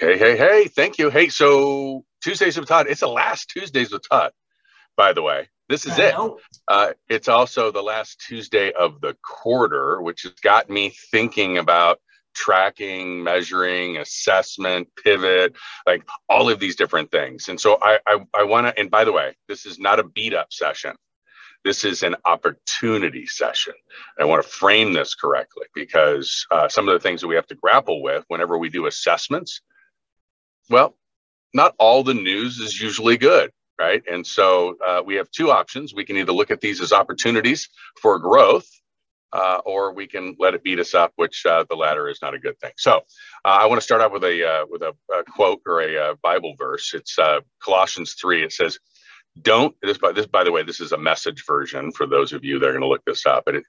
Hey, hey, hey, thank you. Hey, so Tuesdays with Todd, it's the last Tuesdays with Todd, by the way. This is it. Uh, it's also the last Tuesday of the quarter, which has got me thinking about tracking, measuring, assessment, pivot, like all of these different things. And so I, I, I want to, and by the way, this is not a beat up session. This is an opportunity session. I want to frame this correctly because uh, some of the things that we have to grapple with whenever we do assessments, well, not all the news is usually good, right? And so uh, we have two options. We can either look at these as opportunities for growth uh, or we can let it beat us up, which uh, the latter is not a good thing. So, uh, I want to start out with a uh, with a, a, quote or a, uh, Bible verse. It's uh, Colossians three. It says, "Don't this by this by the way, this is a message version for those of you that are going to look this up." But it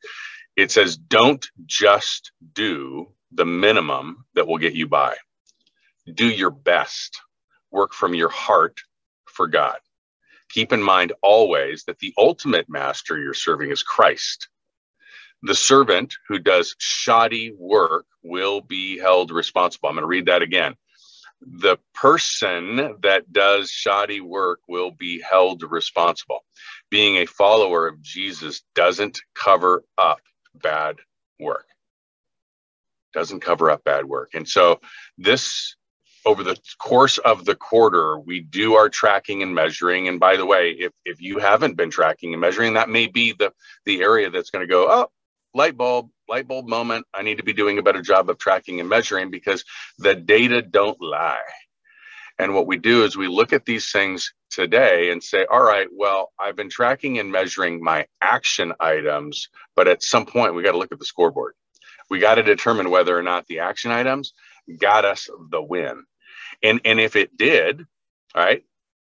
it says, "Don't just do the minimum that will get you by. Do your best. Work from your heart for God." Keep in mind always that the ultimate master you're serving is Christ the servant who does shoddy work will be held responsible. I'm going to read that again. The person that does shoddy work will be held responsible. Being a follower of Jesus doesn't cover up bad work. Doesn't cover up bad work. And so, this over the course of the quarter, we do our tracking and measuring. And by the way, if, if you haven't been tracking and measuring, that may be the, the area that's going to go, oh, light bulb light bulb moment. I need to be doing a better job of tracking and measuring because the data don't lie. And what we do is we look at these things today and say all right well i've been tracking and measuring my action items but at some point we got to look at the scoreboard. We got to determine whether or not the action items got us the win and and if it did right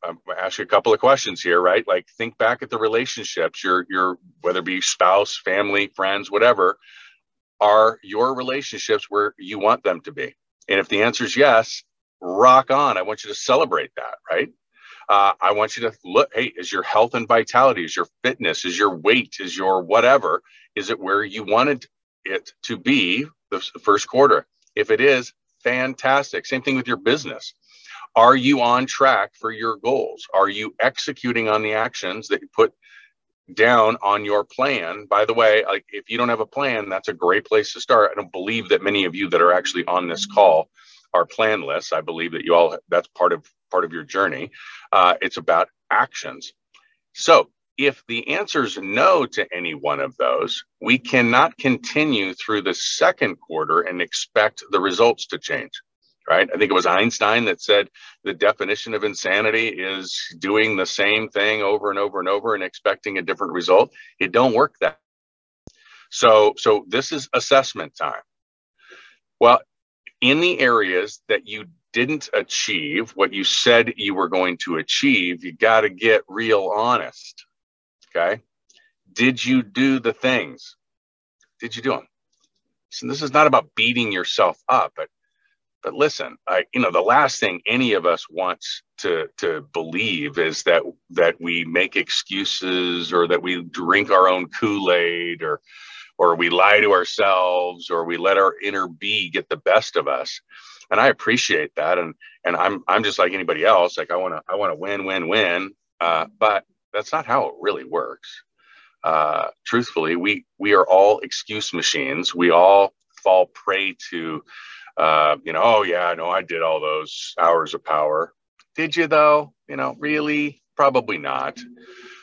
um, ask you a couple of questions here, right? Like think back at the relationships, your your whether it be spouse, family, friends, whatever, are your relationships where you want them to be? And if the answer is yes, rock on. I want you to celebrate that, right? Uh, I want you to look, hey, is your health and vitality, is your fitness, is your weight, is your whatever, is it where you wanted it to be the first quarter? If it is, fantastic. Same thing with your business are you on track for your goals? Are you executing on the actions that you put down on your plan? By the way, like if you don't have a plan, that's a great place to start. I don't believe that many of you that are actually on this call are planless. I believe that you all that's part of part of your journey. Uh, it's about actions. So if the answer is no to any one of those, we cannot continue through the second quarter and expect the results to change right? I think it was Einstein that said the definition of insanity is doing the same thing over and over and over and expecting a different result. It don't work that. So so this is assessment time. Well, in the areas that you didn't achieve what you said you were going to achieve, you got to get real honest. Okay? Did you do the things? Did you do them? So this is not about beating yourself up, but but listen, I, you know, the last thing any of us wants to to believe is that that we make excuses or that we drink our own Kool-Aid or or we lie to ourselves or we let our inner be get the best of us. And I appreciate that. And and I'm I'm just like anybody else. Like I want to I want to win, win, win. Uh, but that's not how it really works. Uh, truthfully, we we are all excuse machines. We all fall prey to uh, you know, oh yeah, I know I did all those hours of power. Did you though? You know, really? Probably not.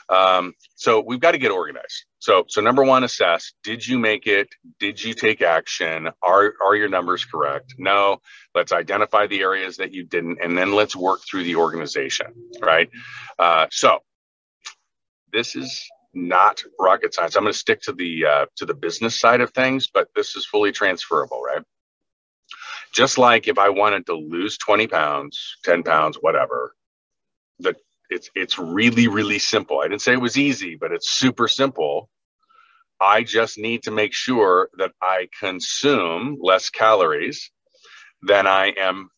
Um, so we've got to get organized. So, so number one, assess: Did you make it? Did you take action? Are are your numbers correct? No. Let's identify the areas that you didn't, and then let's work through the organization. Right. Uh, so, this is not rocket science. I'm going to stick to the uh, to the business side of things, but this is fully transferable, right? Just like if I wanted to lose 20 pounds, 10 pounds, whatever, that it's it's really, really simple. I didn't say it was easy, but it's super simple. I just need to make sure that I consume less calories than I am.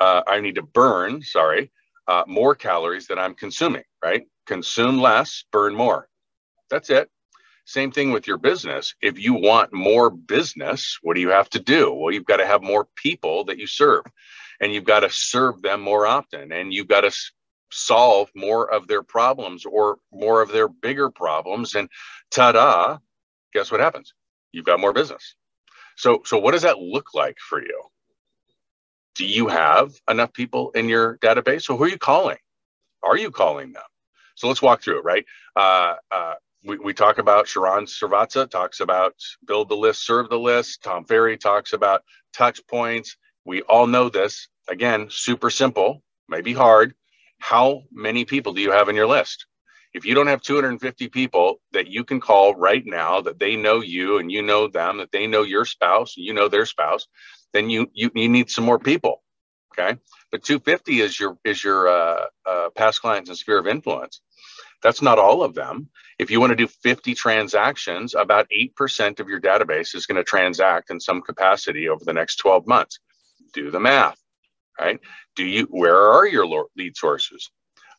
Uh, I need to burn, sorry, uh, more calories than I'm consuming, right? Consume less, burn more. That's it. Same thing with your business. If you want more business, what do you have to do? Well, you've got to have more people that you serve. and you've got to serve them more often and you've got to solve more of their problems or more of their bigger problems and ta-da guess what happens you've got more business so so what does that look like for you do you have enough people in your database so who are you calling are you calling them so let's walk through it right uh, uh, we, we talk about Sharran Srivatsaa talks about build the list, serve the list. Tom Ferry talks about touch points. We all know this. Again, super simple, maybe hard. How many people do you have in your list? If you don't have 250 people that you can call right now, that they know you and you know them, that they know your spouse, you know their spouse, then you you, you need some more people. Okay, but 250 is your is your uh, uh, past clients and sphere of influence. That's not all of them. If you want to do 50 transactions, about 8% of your database is going to transact in some capacity over the next 12 months. Do the math, right? Do you, where are your lead sources?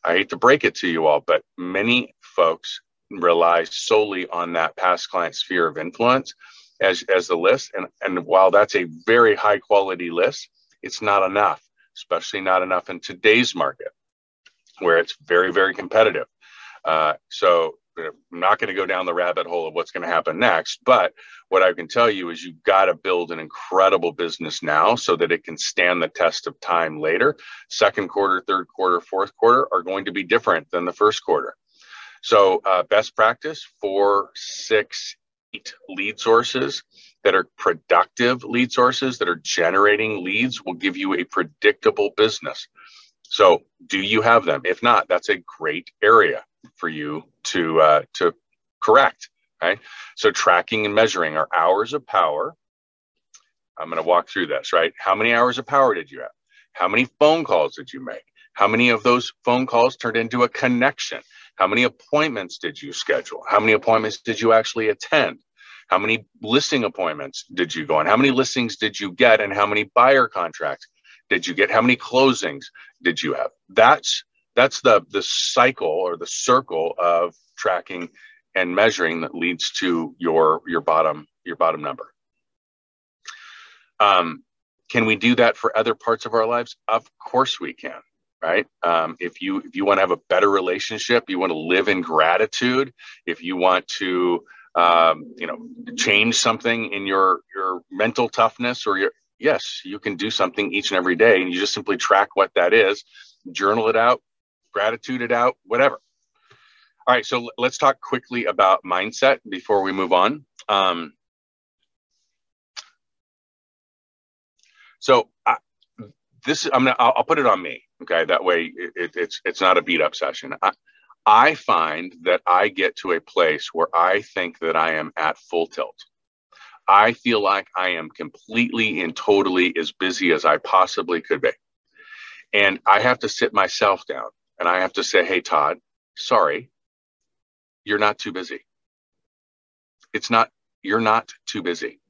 I hate to break it to you all, but many folks rely solely on that past client sphere of influence as, as the list. And, and while that's a very high quality list, it's not enough, especially not enough in today's market where it's very, very competitive. Uh, so I'm not going to go down the rabbit hole of what's going to happen next. But what I can tell you is you've got to build an incredible business now so that it can stand the test of time later. Second quarter, third quarter, fourth quarter are going to be different than the first quarter. So, uh, best practice four, six, eight lead sources that are productive lead sources that are generating leads will give you a predictable business. So, do you have them? If not, that's a great area for you to uh, to correct. Right. So tracking and measuring our hours of power. I'm going to walk through this. Right. How many hours of power did you have? How many phone calls did you make? How many of those phone calls turned into a connection? How many appointments did you schedule? How many appointments did you actually attend? How many listing appointments did you go on? How many listings did you get? And how many buyer contracts did you get? How many closings did you have? That's that's the the cycle or the circle of tracking and measuring that leads to your your bottom your bottom number. Um, can we do that for other parts of our lives? Of course we can right? Um, if you if you want to have a better relationship you want to live in gratitude if you want to um, you know change something in your your mental toughness or your yes you can do something each and every day and you just simply track what that is journal it out gratitude it out, whatever. All right, so let's talk quickly about mindset before we move on. Um, so I, this I'm gonna I'll, I'll, put it on me. Okay, that way it, it, it's it's not a beat up session. I, I find that I get to a place where I think that I am at full tilt. I feel like I am completely and totally as busy as I possibly could be. And I have to sit myself down and I have to say, hey, Todd, sorry, you're not too busy. It's not, you're not too busy.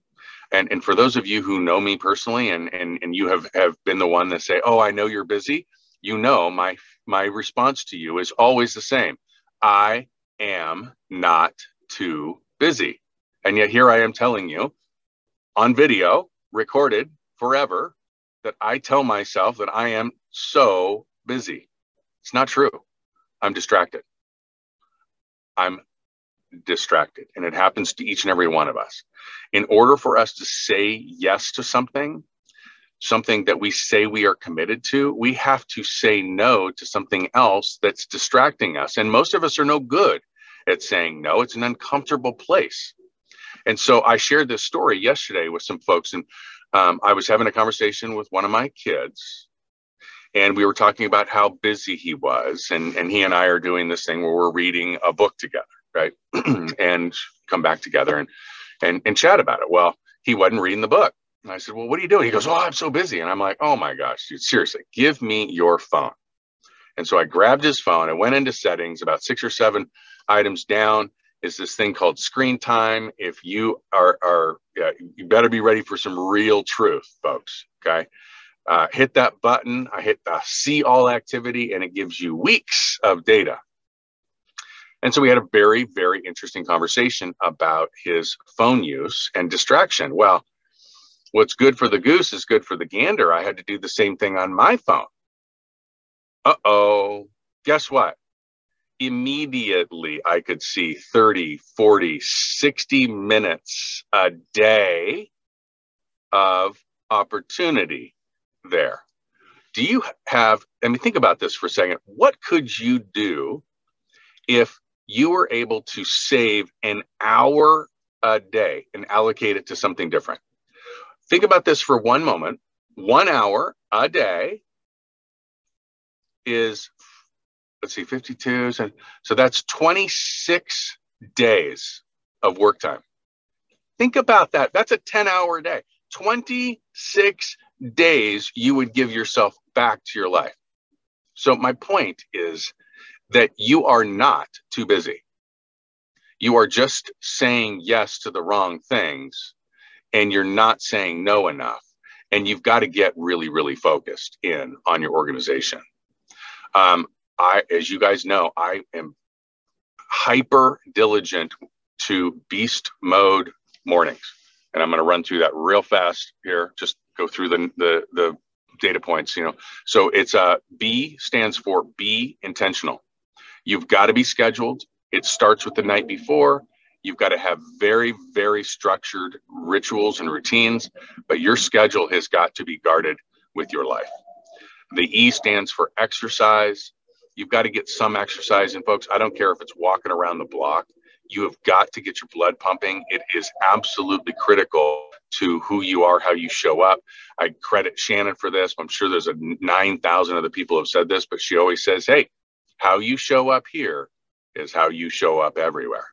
And, and for those of you who know me personally and, and, and you have, have been the one that say, oh, I know you're busy, you know my, my response to you is always the same. I am not too busy. And yet here I am telling you on video, recorded forever, that I tell myself that I am so busy. It's not true. I'm distracted. I'm distracted. And it happens to each and every one of us. In order for us to say yes to something, something that we say we are committed to, we have to say no to something else that's distracting us. And most of us are no good at saying no. It's an uncomfortable place. And so I shared this story yesterday with some folks, and um, I was having a conversation with one of my kids and we were talking about how busy he was and and he and i are doing this thing where we're reading a book together right? And come back together and and and chat about it. Well he wasn't reading the book. And i said well what are you doing? He goes oh i'm so busy. And i'm like oh my gosh dude seriously give me your phone. And so i grabbed his phone. I went into settings about six or seven items down. Is this thing called screen time. If you are are you better be ready for some real truth folks okay uh, hit that button. I hit the see all activity and it gives you weeks of data. And so we had a very, very interesting conversation about his phone use and distraction. Well, what's good for the goose is good for the gander. I had to do the same thing on my phone. Uh oh. Guess what? Immediately, I could see 30, 40, 60 minutes a day of opportunity there. Do you have, I mean, think about this for a second. What could you do if you were able to save an hour a day and allocate it to something different? Think about this for one moment. One hour a day is, let's see, 52. So, that's 26 days of work time. Think about that. That's a 10 hour day. 26 days you would give yourself back to your life. So, my point is that you are not too busy. You are just saying yes to the wrong things and you're not saying no enough. And you've got to get really, really focused in on your organization. Um, I, as you guys know, I am hyper diligent to beast mode mornings. And I'm going to run through that real fast here. Just go through the, the, the data points, you know. So it's a uh, B stands for be intentional. You've got to be scheduled. It starts with the night before. You've got to have very, very structured rituals and routines, but your schedule has got to be guarded with your life. The E stands for exercise. You've got to get some exercise in, folks. I don't care if it's walking around the block. You have got to get your blood pumping. It is absolutely critical to who you are, how you show up. I credit Shannon for this. I'm sure there's a 9,000 other people have said this, but she always says, hey, how you show up here is how you show up everywhere.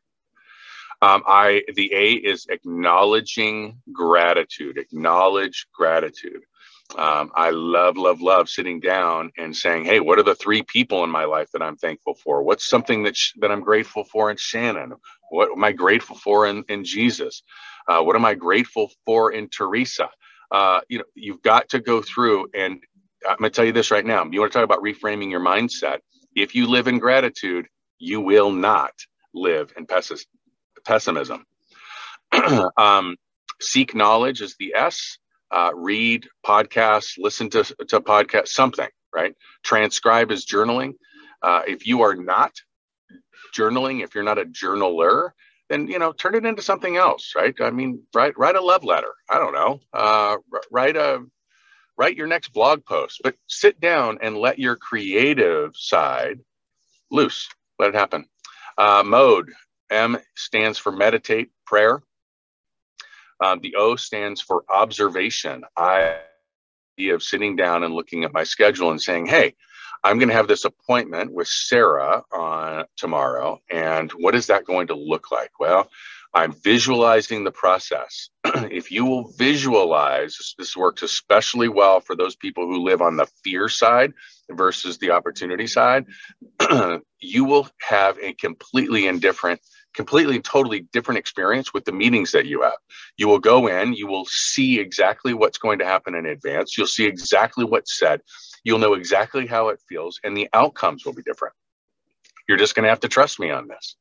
Um, I the A is acknowledging gratitude. Acknowledge gratitude. Um, I love, love, love sitting down and saying, "Hey, what are the three people in my life that I'm thankful for? What's something that sh- that I'm grateful for in Shannon? What am I grateful for in, in Jesus? Uh, what am I grateful for in Teresa? Uh, you know, you've got to go through, and I'm going to tell you this right now. You want to talk about reframing your mindset? If you live in gratitude, you will not live in pessimism. um, seek knowledge is the S. Uh, read podcasts, listen to, to podcasts, something, right? Transcribe is journaling. Uh, if you are not journaling, if you're not a journaler, then you know turn it into something else, right? I mean, write write a love letter. I don't know. Uh, write a write your next blog post, but sit down and let your creative side loose. Let it happen. Uh, mode M stands for meditate, prayer. Um, the O stands for observation. I of sitting down and looking at my schedule and saying, "Hey, I'm going to have this appointment with Sarah on tomorrow, and what is that going to look like?" Well, I'm visualizing the process. if you will visualize, this works especially well for those people who live on the fear side versus the opportunity side. you will have a completely indifferent completely totally different experience with the meetings that you have. You will go in you will see exactly what's going to happen in advance. You'll see exactly what's said. You'll know exactly how it feels and the outcomes will be different. You're just going to have to trust me on this.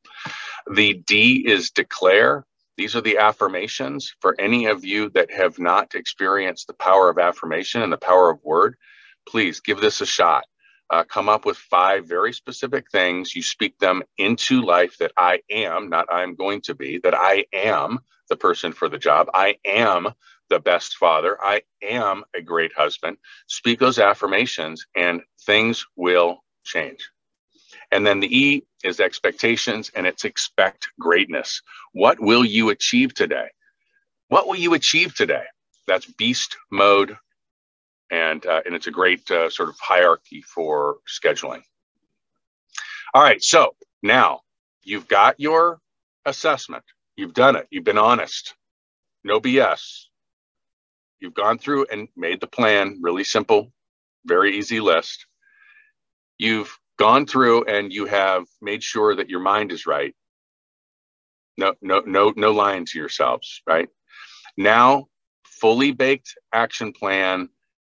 The d is declare. These are the affirmations for any of you that have not experienced the power of affirmation and the power of word. Please give this a shot uh, come up with five very specific things. You speak them into life that I am, not I'm going to be, that I am the person for the job. I am the best father. I am a great husband. Speak those affirmations and things will change. And then the E is expectations and it's expect greatness. What will you achieve today? What will you achieve today? That's beast mode and uh, and it's a great uh, sort of hierarchy for scheduling. All right, so now you've got your assessment. You've done it. You've been honest. No BS. You've gone through and made the plan. Really simple, very easy list. You've gone through and you have made sure that your mind is right. No, no, no, no lying to yourselves, right? Now, fully baked action plan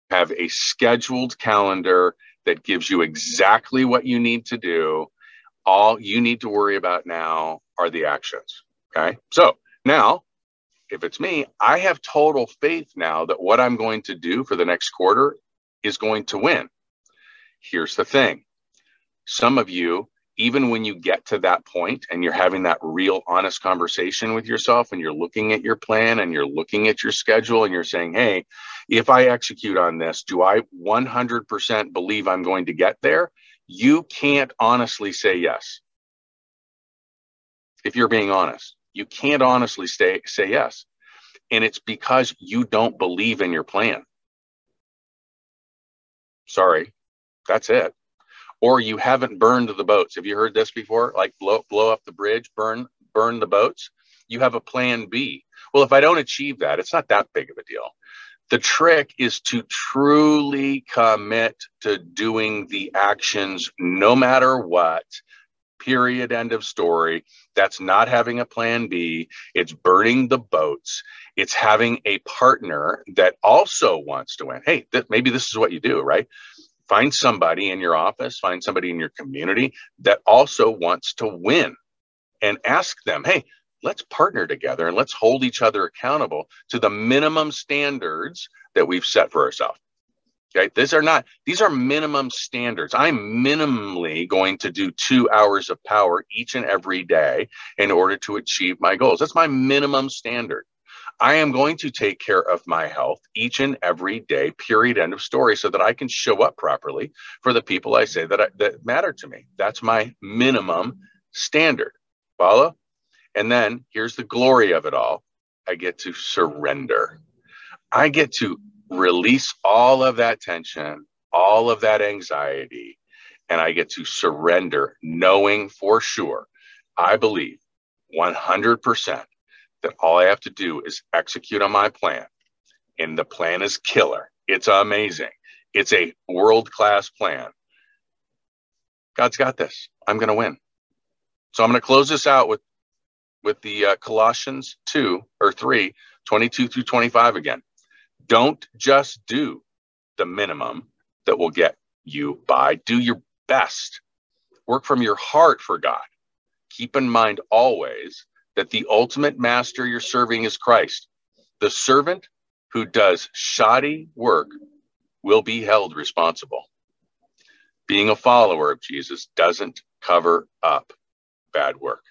have a scheduled calendar that gives you exactly what you need to do. All you need to worry about now are the actions. Okay. So now if it's me, I have total faith now that what I'm going to do for the next quarter is going to win. Here's the thing some of you, even when you get to that point and you're having that real honest conversation with yourself and you're looking at your plan and you're looking at your schedule and you're saying, hey, if I execute on this, do I 100% believe I'm going to get there? You can't honestly say yes. If you're being honest, you can't honestly say, say yes. And it's because you don't believe in your plan. Sorry, that's it or you haven't burned the boats. Have you heard this before? Like blow, blow up the bridge, burn, burn the boats. You have a plan B. Well, if I don't achieve that, it's not that big of a deal. The trick is to truly commit to doing the actions no matter what. Period. End of story. That's not having a plan B. It's burning the boats. It's having a partner that also wants to win. Hey, th- maybe this is what you do, right? Find somebody in your office, find somebody in your community that also wants to win and ask them, hey, let's partner together and let's hold each other accountable to the minimum standards that we've set for ourselves. Okay, these are not, these are minimum standards. I'm minimally going to do two hours of power each and every day in order to achieve my goals. That's my minimum standard. I am going to take care of my health each and every day, period, end of story, so that I can show up properly for the people I say that, I, that matter to me. That's my minimum standard. Follow? And then here's the glory of it all I get to surrender. I get to release all of that tension, all of that anxiety, and I get to surrender, knowing for sure, I believe 100% that all I have to do is execute on my plan. And the plan is killer. It's amazing. It's a world class plan. God's got this. I'm going to win. So I'm going to close this out with with the uh, Colossians 2 or 3, 22 through 25 again. Don't just do the minimum that will get you by. Do your best. Work from your heart for God. Keep in mind always that the ultimate master you're serving is Christ. The servant who does shoddy work will be held responsible. Being a follower of Jesus doesn't cover up bad work.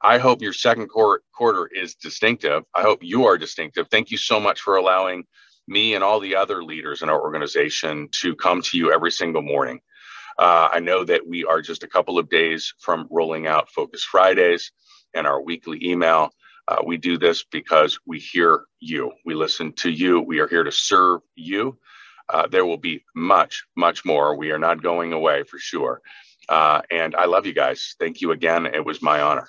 I hope your second quarter is distinctive. I hope you are distinctive. Thank you so much for allowing me and all the other leaders in our organization to come to you every single morning. Uh, I know that we are just a couple of days from rolling out Focus Fridays and our weekly email. Uh, we do this because we hear you. We listen to you. We are here to serve you. Uh, there will be much, much more. We are not going away for sure. Uh, and I love you guys. Thank you again. It was my honor.